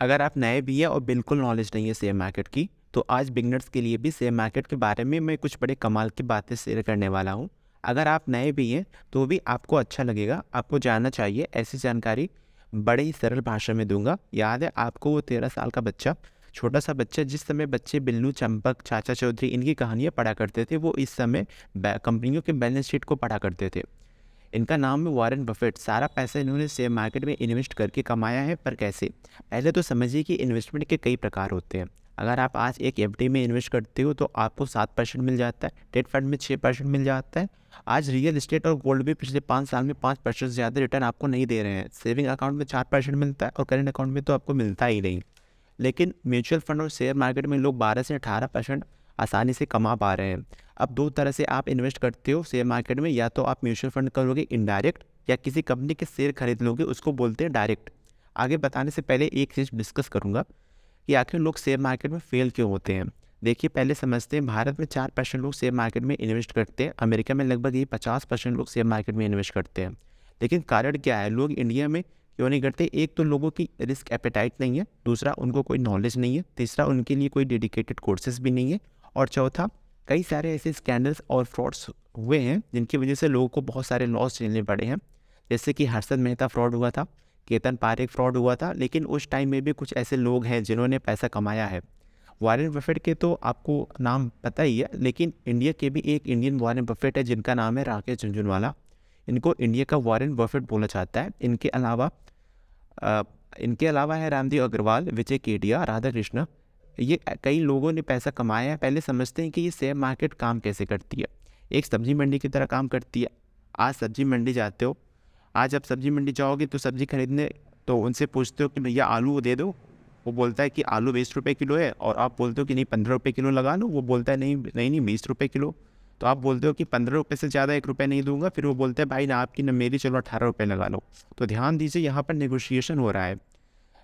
अगर आप नए भी हैं और बिल्कुल नॉलेज नहीं है शेयर मार्केट की तो आज बिगनर्स के लिए भी शेयर मार्केट के बारे में मैं कुछ बड़े कमाल की बातें शेयर करने वाला हूँ। अगर आप नए भी हैं तो भी आपको अच्छा लगेगा। आपको जानना चाहिए, ऐसी जानकारी बड़े ही सरल भाषा में दूँगा। याद है, आपको वो तेरह साल का बच्चा, छोटा सा बच्चा, जिस समय बच्चे बिल्लू, चंपक, चाचा चौधरी, इनकी कहानियाँ पढ़ा करते थे, वो इस समय कंपनियों के बैलेंस शीट को पढ़ा करते थे। इनका नाम है वारन बफेट। सारा पैसा इन्होंने शेयर मार्केट में इन्वेस्ट करके कमाया है, पर कैसे? पहले तो समझिए कि इन्वेस्टमेंट के कई प्रकार होते हैं। अगर आप आज एक एफडी में इन्वेस्ट करते हो तो आपको सात परसेंट मिल जाता है डेट फंड में छः परसेंट मिल जाता है। आज रियल इस्टेट और गोल्ड भी पिछले पाँच साल में पाँच परसेंट से ज़्यादा रिटर्न आपको नहीं दे रहे हैं। सेविंग अकाउंट में चार परसेंट मिलता है और करेंट अकाउंट में तो आपको मिलता ही नहीं। लेकिन म्यूचुअल फंड और शेयर मार्केट में लोग बारह से अठारह परसेंट आसानी से कमा पा रहे हैं। अब दो तरह से आप इन्वेस्ट करते हो शेयर मार्केट में, या तो आप म्यूचुअल फंड करोगे इनडायरेक्ट, या किसी कंपनी के शेयर खरीद लोगे, उसको बोलते हैं डायरेक्ट। आगे बताने से पहले एक चीज़ डिस्कस करूँगा कि आखिर लोग शेयर मार्केट में फेल क्यों होते हैं। देखिए, पहले समझते हैं, भारत में चार परसेंट लोग शेयर मार्केट में इन्वेस्ट करते हैं, अमेरिका में लगभग ये पचास परसेंट लोग शेयर मार्केट में इन्वेस्ट करते हैं। लेकिन कारण क्या है? लोग इंडिया में क्यों नहीं करते? एक तो लोगों की रिस्क एपेटाइट नहीं है, दूसरा उनको कोई नॉलेज नहीं है, तीसरा उनके लिए कोई डेडिकेटेड कोर्सेज भी नहीं है और चौथा कई सारे ऐसे स्कैंडल्स और फ्रॉड्स हुए हैं जिनकी वजह से लोगों को बहुत सारे लॉस झेलने पड़े हैं। जैसे कि हर्षद मेहता फ्रॉड हुआ था केतन पारेख फ्रॉड हुआ था लेकिन उस टाइम में भी कुछ ऐसे लोग हैं जिन्होंने पैसा कमाया है। वारेन बफेट के तो आपको नाम पता ही है लेकिन इंडिया के भी एक इंडियन वारेन बफेट है जिनका नाम है राकेश झुंझुनवाला। इनको इंडिया का वारेन बफेट बोला जाता है। इनके अलावा आ, इनके अलावा है रामदेव अग्रवाल विजय केडिया राधा कृष्ण ये कई लोगों ने पैसा कमाया है, पहले समझते हैं कि ये शेयर मार्केट काम कैसे करती है। एक सब्ज़ी मंडी की तरह काम करती है। आज सब्ज़ी मंडी जाते हो, आज आप सब्ज़ी मंडी जाओगे तो सब्ज़ी खरीदने तो उनसे पूछते हो कि भैया आलू दे दो। वो बोलता है कि आलू बीस रुपये किलो है और आप बोलते हो कि नहीं पंद्रह रुपये किलो लगा लो। वो बोलता है, नहीं नहीं नहीं, बीस रुपये किलो। तो आप बोलते हो कि पंद्रह रुपये से ज़्यादा एक रुपये नहीं दूँगा। फिर वो बोलते हैं, भाई ना, आपकी ना मेरी, चलो अठारह रुपये लगा लो। तो ध्यान दीजिए, यहाँ पर नेगोशिएशन हो रहा है।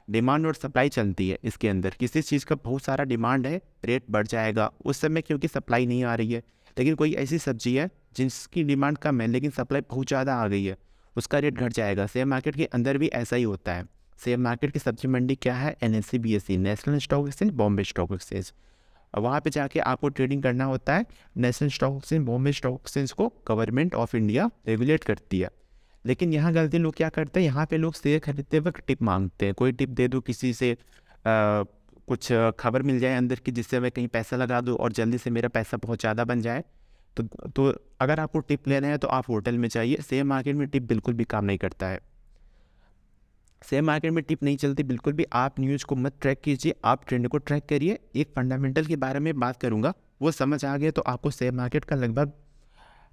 डिमांड और सप्लाई चलती है इसके अंदर। किसी चीज़ का बहुत सारा डिमांड है, रेट बढ़ जाएगा। उस समय क्योंकि सप्लाई नहीं आ रही है, लेकिन कोई ऐसी सब्ज़ी है जिसकी डिमांड कम है, लेकिन सप्लाई बहुत ज़्यादा आ गई है, उसका रेट घट जाएगा। शेयर मार्केट के अंदर भी ऐसा ही होता है। शेयर मार्केट की सब्ज़ी मंडी क्या है? N S national stock exchange Bombay stock exchange वहाँ पे जाके आपको ट्रेडिंग करना होता है। National stock exchange Bombay stock exchange को गवर्नमेंट ऑफ़ इंडिया रेगुलेट करती है। लेकिन यहाँ गलती लोग क्या करते हैं? यहाँ पे लोग शेयर खरीदते वक्त टिप मांगते हैं। कोई टिप दे दो किसी से आ, कुछ खबर मिल जाए अंदर की जिससे मैं कहीं पैसा लगा दूँ और जल्दी से मेरा पैसा बहुत ज़्यादा बन जाए तो तो अगर आपको टिप लेना है तो आप होटल में चाहिए शेयर मार्केट में टिप बिल्कुल भी काम नहीं करता है। शेयर मार्केट में टिप नहीं चलती बिल्कुल भी आप न्यूज़ को मत ट्रैक कीजिए। आप ट्रेंड को ट्रैक करिए। एक फंडामेंटल के बारे में बात करूँगा वो समझ आ गया तो आपको शेयर मार्केट का लगभग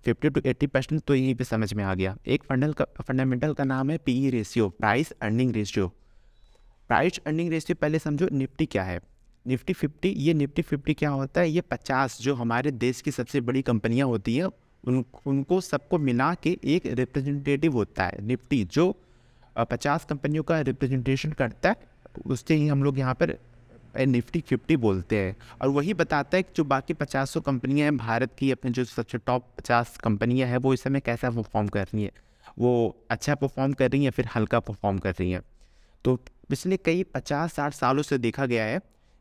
फिफ्टी टू एट्टी परसेंट तो यहीं पे समझ में आ गया। एक फंडल का फंडामेंटल का नाम है P ratio price earning ratio price earning ratio पहले समझो निफ्टी क्या है। निफ्टी फिफ्टी ये निफ्टी फिफ्टी क्या होता है? ये पचास, जो हमारे देश की सबसे बड़ी कंपनियाँ होती हैं, उन, उनको सबको मिला के एक रिप्रेजेंटेटिव होता है निफ्टी, जो पचास कंपनियों का रिप्रेजेंटेशन करता है। उससे ही हम लोग यहाँ पर निफ्टी फिफ्टी बोलते हैं। और वही बताता है कि जो बाकी पचास सौ कंपनियाँ हैं, भारत की अपने जो सबसे टॉप पचास कंपनियाँ हैं, वो इस समय कैसा परफॉर्म कर रही हैं? वो अच्छा परफॉर्म कर रही हैं फिर हल्का परफॉर्म कर रही हैं? तो पिछले कई पचास साठ सालों से देखा गया है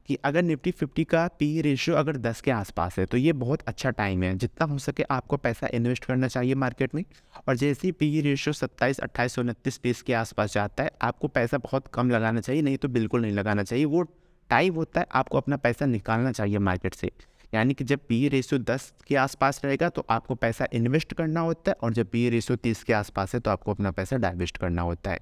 कि अगर निफ्टी फिफ्टी का पी रेशियो अगर दस के आसपास है तो ये बहुत अच्छा टाइम है। जितना हो सके आपको पैसा इन्वेस्ट करना चाहिए मार्केट में। और जैसे ही पी रेशियो सत्ताईस, अट्ठाईस, उनतीस बीस के आसपास जाता है, आपको पैसा बहुत कम लगाना चाहिए, नहीं तो बिल्कुल नहीं लगाना चाहिए। वो टाइम होता है, आपको अपना पैसा निकालना चाहिए मार्केट से। यानी कि जब पी रेशियो दस के आसपास रहेगा तो आपको पैसा इन्वेस्ट करना होता है, और जब पी रेशियो तीस के आसपास है तो आपको अपना पैसा डाइवेस्ट करना होता है।